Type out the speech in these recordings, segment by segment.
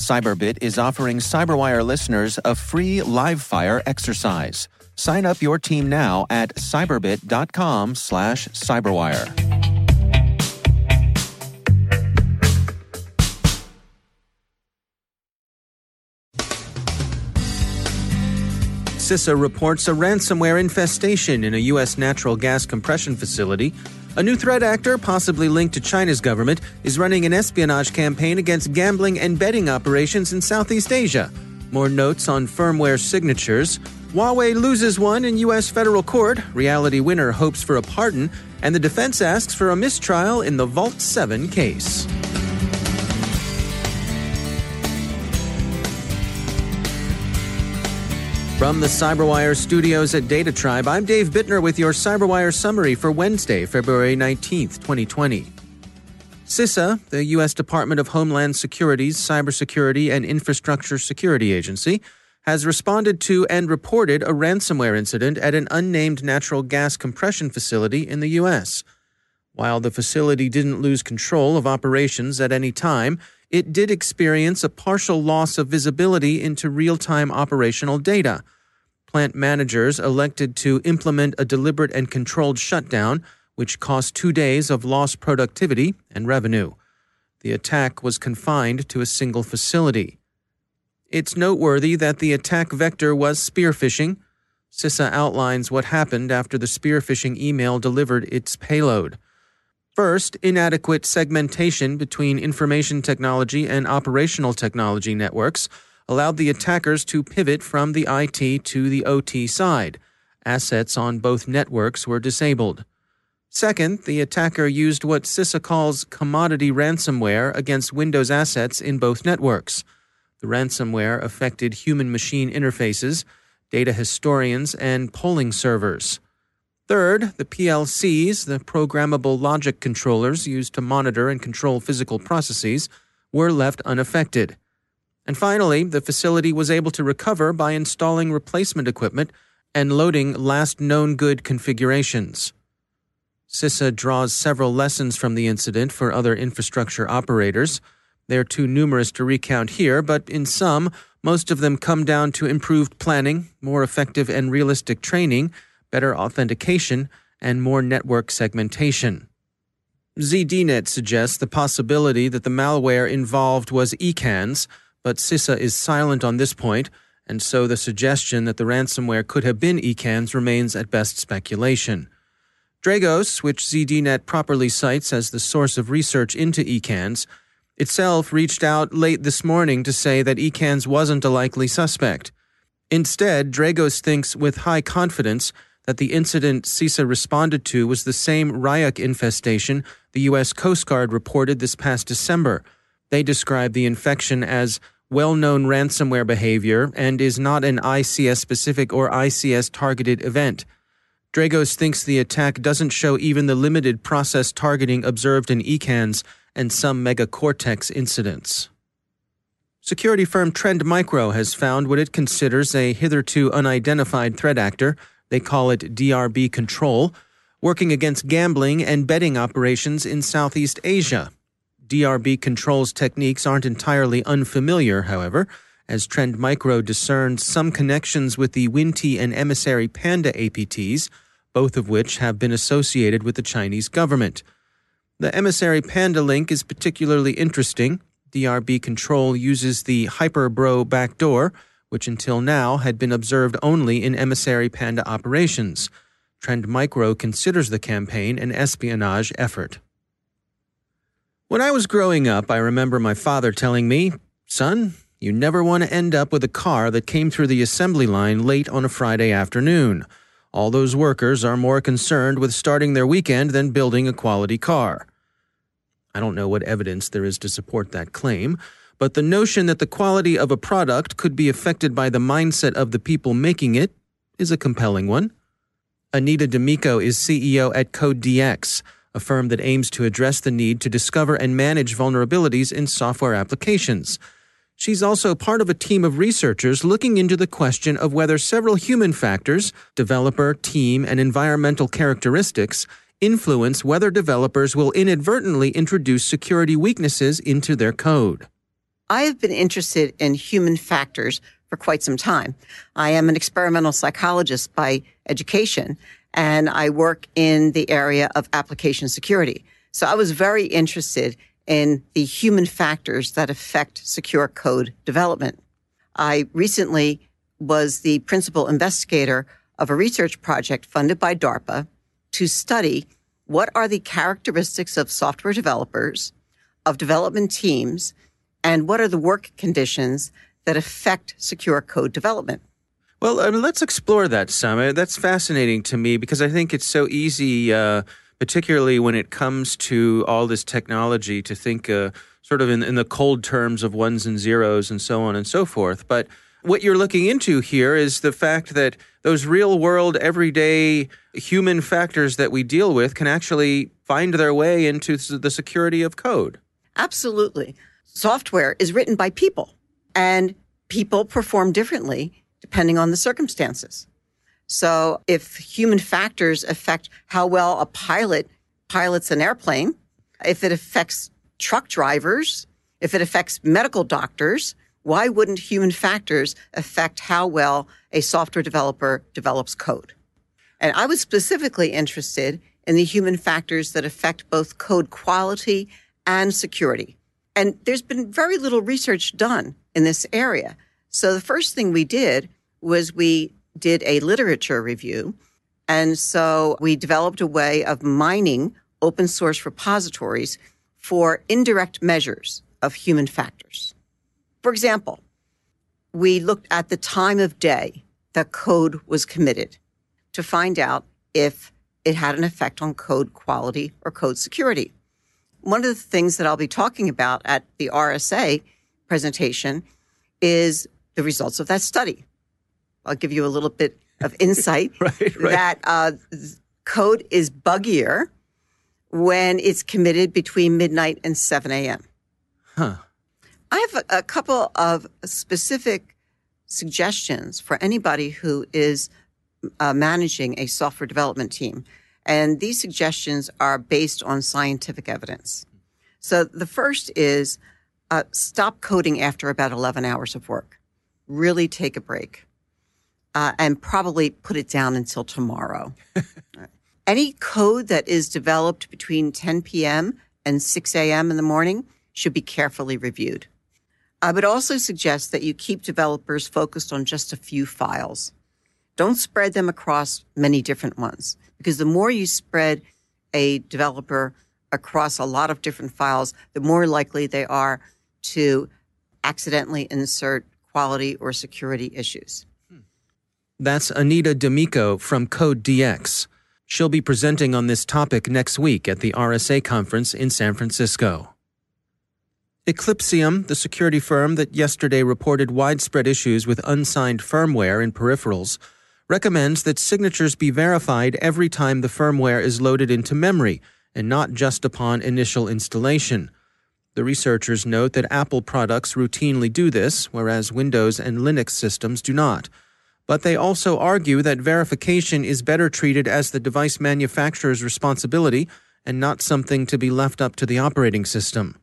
Cyberbit is offering Cyberwire listeners a free live fire exercise. Sign up your team now at cyberbit.com slash cyberwire. CISA reports a ransomware infestation in a U.S. natural gas compression facility. A new threat actor, possibly linked to China's government, is running an espionage campaign against gambling and betting operations in Southeast Asia. More notes on firmware signatures. Huawei loses one in U.S. federal court. Reality Winner hopes for a pardon. And the defense asks for a mistrial in the Vault 7 case. From the Cyberwire studios at Data Tribe, I'm Dave Bittner with your Cyberwire summary for Wednesday, February 19th, 2020. CISA, the U.S. Department of Homeland Security's Cybersecurity and Infrastructure Security Agency, has responded to and reported a ransomware incident at an unnamed natural gas compression facility in the U.S. While the facility didn't lose control of operations at any time, it did experience a partial loss of visibility into real time operational data. Plant managers elected to implement a deliberate and controlled shutdown, which cost two days of lost productivity and revenue. The attack was confined to a single facility. It's noteworthy that the attack vector was spear phishing. CISA outlines what happened after the spear phishing email delivered its payload. First, inadequate segmentation between information technology and operational technology networks allowed the attackers to pivot from the IT to the OT side. Assets on both networks were disabled. Second, the attacker used what CISA calls commodity ransomware against Windows assets in both networks. The ransomware affected human machine interfaces, data historians, and polling servers. Third, the PLCs, the programmable logic controllers used to monitor and control physical processes, were left unaffected. And finally, the facility was able to recover by installing replacement equipment and loading last known good configurations. CISA draws several lessons from the incident for other infrastructure operators. They're too numerous to recount here, but in sum, most of them come down to improved planning, more effective and realistic training, better authentication, and more network segmentation. ZDNet suggests the possibility that the malware involved was EKANS, but CISA is silent on this point, and so the suggestion that the ransomware could have been EKANS remains at best speculation. Dragos, which ZDNet properly cites as the source of research into EKANS, itself reached out late this morning to say that EKANS wasn't a likely suspect. Instead, Dragos thinks with high confidence that the incident CISA responded to was the same Ryuk infestation the U.S. Coast Guard reported this past December. They described the infection as well known ransomware behavior and is not an ICS specific or ICS targeted event. Dragos thinks the attack doesn't show even the limited process targeting observed in EKANS and some MegaCortex incidents. Security firm Trend Micro has found what it considers a hitherto unidentified threat actor they call it DRB Control, working against gambling and betting operations in Southeast Asia. DRB Control's techniques aren't entirely unfamiliar, however, as Trend Micro discerned some connections with the Winnti and Emissary Panda APTs, both of which have been associated with the Chinese government. The Emissary Panda link is particularly interesting. DRB Control uses the Hyperbro backdoor which until now had been observed only in emissary panda operations. Trend Micro considers the campaign an espionage effort. When I was growing up, I remember my father telling me, Son, you never want to end up with a car that came through the assembly line late on a Friday afternoon. All those workers are more concerned with starting their weekend than building a quality car. I don't know what evidence there is to support that claim, but the notion that the quality of a product could be affected by the mindset of the people making it is a compelling one. Anita D'Amico is CEO at CodeDX, a firm that aims to address the need to discover and manage vulnerabilities in software applications. She's also part of a team of researchers looking into the question of whether several human factors, developer, team, and environmental characteristics, influence whether developers will inadvertently introduce security weaknesses into their code. I have been interested in human factors for quite some time. I am an experimental psychologist by education, and I work in the area of application security. So I was very interested in the human factors that affect secure code development. I recently was the principal investigator of a research project funded by DARPA to study what are the characteristics of software developers, of development teams, and what are the work conditions that affect secure code development. Well, I mean, let's explore that some. That's fascinating to me because I think it's so easy. Uh, particularly when it comes to all this technology, to think uh, sort of in, in the cold terms of ones and zeros and so on and so forth. But what you're looking into here is the fact that those real world, everyday human factors that we deal with can actually find their way into the security of code. Absolutely. Software is written by people, and people perform differently depending on the circumstances. So if human factors affect how well a pilot pilots an airplane, if it affects truck drivers, if it affects medical doctors, why wouldn't human factors affect how well a software developer develops code? And I was specifically interested in the human factors that affect both code quality and security. And there's been very little research done in this area. So the first thing we did was we did a literature review. And so we developed a way of mining open source repositories for indirect measures of human factors. For example, we looked at the time of day that code was committed to find out if it had an effect on code quality or code security. One of the things that I'll be talking about at the RSA presentation is the results of that study. I'll give you a little bit of insight right, right. that uh, code is buggier when it's committed between midnight and 7 a.m. Huh. I have a, a couple of specific suggestions for anybody who is uh, managing a software development team. And these suggestions are based on scientific evidence. So the first is uh, stop coding after about 11 hours of work. Really take a break uh, and probably put it down until tomorrow. Any code that is developed between 10 p.m. and 6 a.m. in the morning should be carefully reviewed. I would also suggest that you keep developers focused on just a few files. Don't spread them across many different ones because the more you spread a developer across a lot of different files, the more likely they are to accidentally insert quality or security issues. Hmm. That's Anita D'Amico from CodeDX. She'll be presenting on this topic next week at the RSA conference in San Francisco. Eclypsium, the security firm that yesterday reported widespread issues with unsigned firmware in peripherals, recommends that signatures be verified every time the firmware is loaded into memory and not just upon initial installation. The researchers note that Apple products routinely do this, whereas Windows and Linux systems do not but they also argue that verification is better treated as the device manufacturer's responsibility and not something to be left up to the operating system.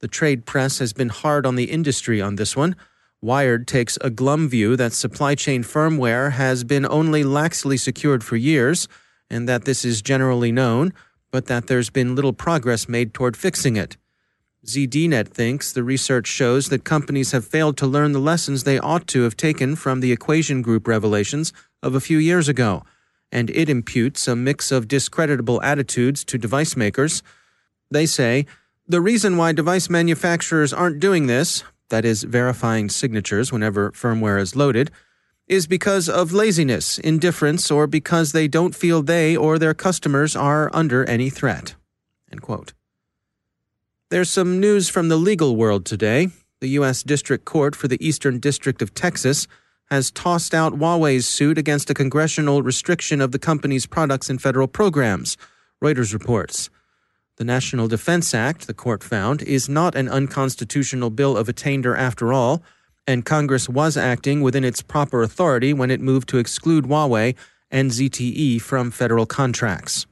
The trade press has been hard on the industry on this one. Wired takes a glum view that supply chain firmware has been only laxly secured for years, and that this is generally known, but that there's been little progress made toward fixing it. ZDNet thinks the research shows that companies have failed to learn the lessons they ought to have taken from the Equation Group revelations of a few years ago, and it imputes a mix of discreditable attitudes to device makers. They say the reason why device manufacturers aren't doing this, that is, verifying signatures whenever firmware is loaded, is because of laziness, indifference, or because they don't feel they or their customers are under any threat. There's some news from the legal world today. The U.S. District Court for the Eastern District of Texas has tossed out Huawei's suit against a congressional restriction of the company's products in federal programs, Reuters reports. The National Defense Act, the court found, is not an unconstitutional bill of attainder after all and Congress was acting within its proper authority when it moved to exclude Huawei and ZTE from federal contracts.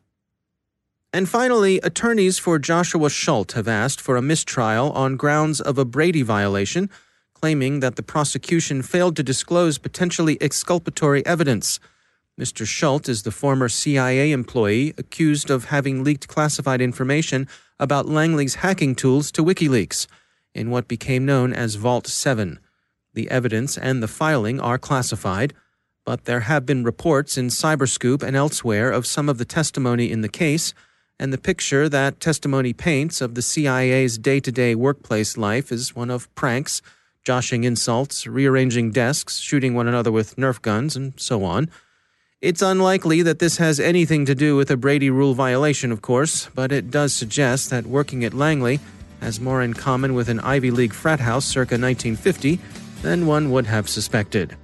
And finally, attorneys for Joshua Schulte have asked for a mistrial on grounds of a Brady violation, claiming that the prosecution failed to disclose potentially exculpatory evidence. Mr. Schulte is the former CIA employee accused of having leaked classified information about Langley's hacking tools to WikiLeaks in what became known as Vault 7. The evidence and the filing are classified, but there have been reports in Cyberscoop and elsewhere of some of the testimony in the case, and the picture that testimony paints of the CIA's day to day workplace life is one of pranks, joshing insults, rearranging desks, shooting one another with Nerf guns, and so on. It's unlikely that this has anything to do with a Brady Rule violation, of course, but it does suggest that working at Langley has more in common with an Ivy League frat house circa 1950 than one would have suspected.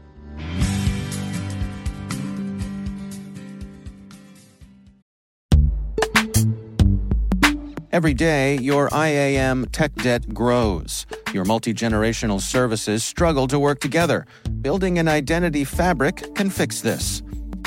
Every day, your IAM tech debt grows. Your multi generational services struggle to work together. Building an identity fabric can fix this.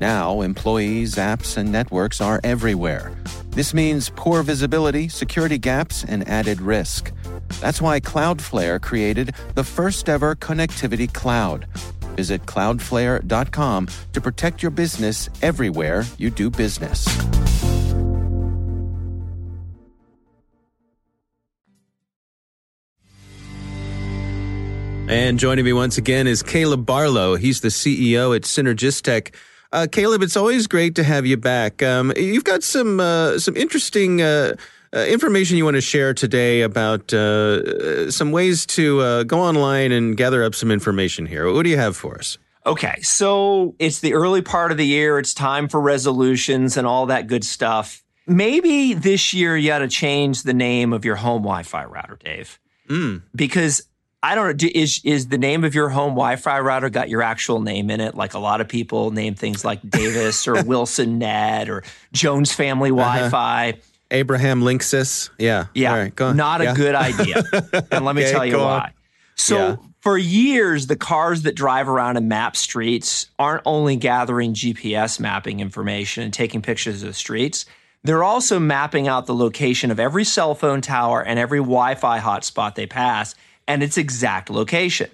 Now, employees, apps, and networks are everywhere. This means poor visibility, security gaps, and added risk. That's why Cloudflare created the first ever connectivity cloud. Visit cloudflare.com to protect your business everywhere you do business. And joining me once again is Caleb Barlow. He's the CEO at CynergisTek. Uh, Caleb, it's always great to have you back. Um, you've got some uh, some interesting uh, uh information you want to share today about uh, some ways to uh, go online and gather up some information here. What do you have for us? Okay, so it's the early part of the year. It's time for resolutions and all that good stuff. Maybe this year you got to change the name of your home Wi-Fi router, Dave. Mm. Because I don't know. Is is the name of your home Wi-Fi router got your actual name in it? Like a lot of people name things like Davis or Wilson Net or Jones Family uh-huh. Wi-Fi. Abraham Linksys. Yeah. Yeah. Not yeah. a good idea. and let me okay, tell you why. On. So yeah. for years, the cars that drive around and map streets aren't only gathering GPS mapping information and taking pictures of the streets. They're also mapping out the location of every cell phone tower and every Wi-Fi hotspot they pass and its exact location.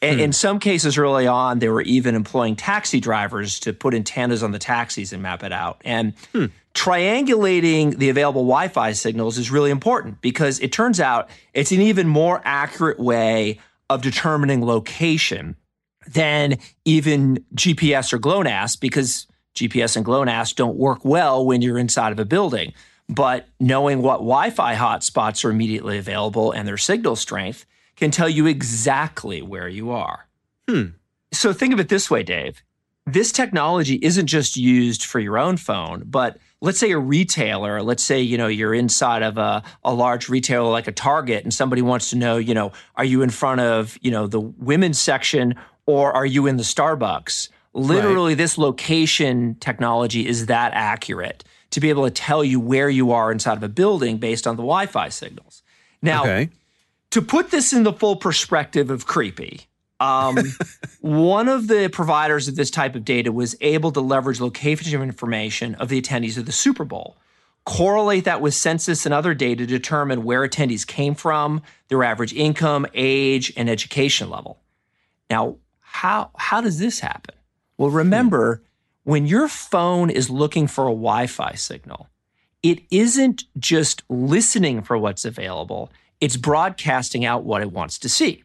And hmm. in some cases early on, they were even employing taxi drivers to put antennas on the taxis and map it out. And hmm. triangulating the available Wi Fi signals is really important because it turns out it's an even more accurate way of determining location than even GPS or GLONASS because GPS and GLONASS don't work well when you're inside of a building. But knowing what Wi Fi hotspots are immediately available and their signal strength can tell you exactly where you are. Hmm. So think of it this way, Dave. This technology isn't just used for your own phone, but let's say a retailer, let's say, you know, you're inside of a, a large retailer like a Target and somebody wants to know, you know, are you in front of, you know, the women's section or are you in the Starbucks? Literally, right. this location technology is that accurate to be able to tell you where you are inside of a building based on the Wi Fi signals. Now, okay. To put this in the full perspective of creepy, um, one of the providers of this type of data was able to leverage location information of the attendees of the Super Bowl, correlate that with census and other data to determine where attendees came from, their average income, age, and education level. Now, how how does this happen? Well, remember when your phone is looking for a Wi-Fi signal, it isn't just listening for what's available, it's broadcasting out what it wants to see.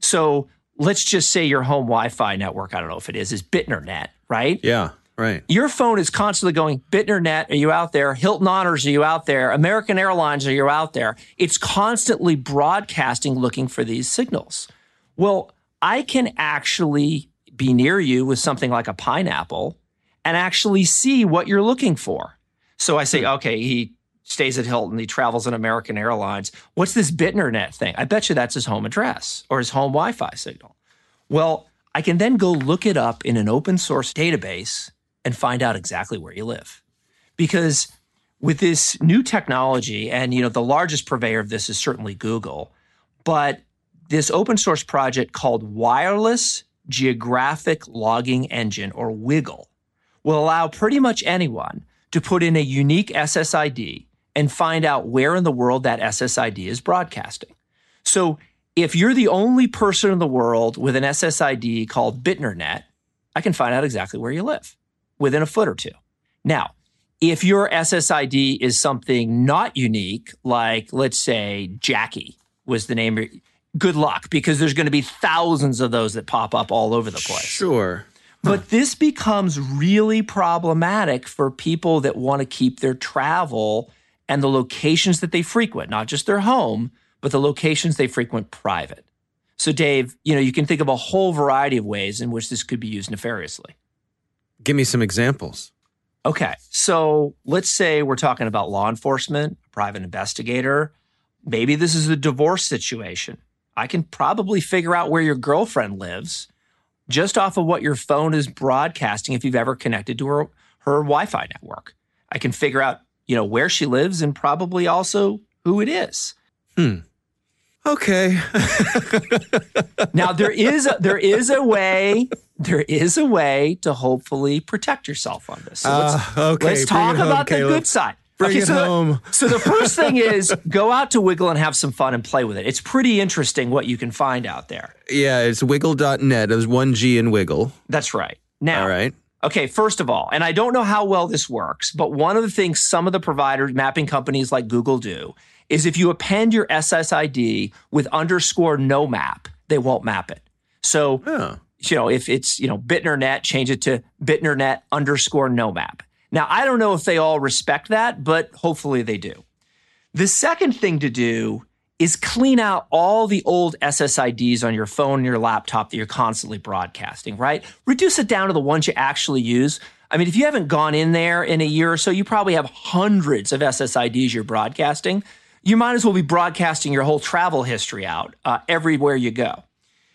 So, let's just say your home Wi-Fi network, I don't know if it is, is BittnerNet, right? Yeah. Right. Your phone is constantly going, BittnerNet, are you out there? Hilton Honors, are you out there? American Airlines, are you out there? It's constantly broadcasting looking for these signals. Well, I can actually be near you with something like a pineapple and actually see what you're looking for. So I say, hmm. okay, he stays at Hilton, he travels on American Airlines. What's this BittnerNet thing? I bet you that's his home address or his home Wi Fi signal. Well, I can then go look it up in an open source database and find out exactly where you live. Because with this new technology, and you know, the largest purveyor of this is certainly Google, but this open source project called Wireless Geographic Logging Engine, or WiGLE will allow pretty much anyone to put in a unique SSID and find out where in the world that SSID is broadcasting. So if you're the only person in the world with an SSID called BittnerNet, I can find out exactly where you live within a foot or two. Now, if your SSID is something not unique, like let's say Jackie was the name good luck because there's going to be thousands of those that pop up all over the place. Sure. But this becomes really problematic for people that want to keep their travel and the locations that they frequent, not just their home, but the locations they frequent private. So, Dave, you know, you can think of a whole variety of ways in which this could be used nefariously. Give me some examples. Okay. So, let's say we're talking about law enforcement, a private investigator. Maybe this is a divorce situation. I can probably figure out where your girlfriend lives just off of what your phone is broadcasting if you've ever connected to her, her Wi-Fi network. I can figure out, you know, where she lives and probably also who it is. Hmm. Okay. now there is a, there is a way there is a way to hopefully protect yourself on this. So let's, uh, okay, let's talk about home, the good side. Bring okay, so home. The, so the first thing is go out to WiGLE and have some fun and play with it. It's pretty interesting what you can find out there. Yeah, it's wigle.net. There's one G in WiGLE. That's right. Now, all right. Okay, first of all, and I don't know how well this works, but one of the things some of the providers, mapping companies like Google do, is if you append your SSID with underscore no map, they won't map it. So, oh. you know, if it's, you know, BittnerNet, change it to BittnerNet underscore no map. Now, I don't know if they all respect that, but hopefully they do. The second thing to do is clean out all the old SSIDs on your phone and your laptop that you're constantly broadcasting, right? Reduce it down to the ones you actually use. I mean, if you haven't gone in there in a year or so, you probably have hundreds of SSIDs you're broadcasting. You might as well be broadcasting your whole travel history out uh, everywhere you go.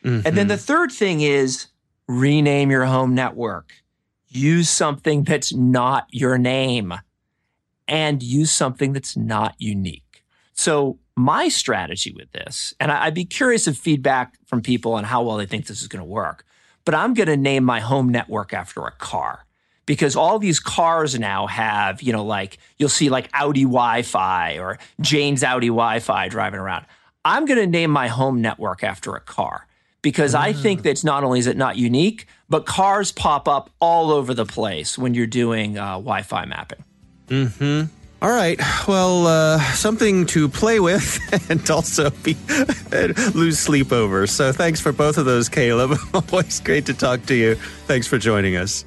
Mm-hmm. And then the third thing is rename your home network use something that's not your name and use something that's not unique. So, my strategy with this, and I'd be curious of feedback from people on how well they think this is going to work, but I'm going to name my home network after a car because all these cars now have, you know, like you'll see like Audi Wi Fi or Jane's Audi Wi Fi driving around. I'm going to name my home network after a car because I think that not only is it not unique, but cars pop up all over the place when you're doing uh, Wi-Fi mapping. Hmm. All right. Well, uh, something to play with and also be, lose sleep over. So thanks for both of those, Caleb. Always great to talk to you. Thanks for joining us.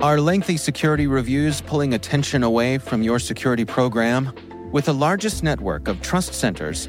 Are lengthy security reviews pulling attention away from your security program? With the largest network of trust centers,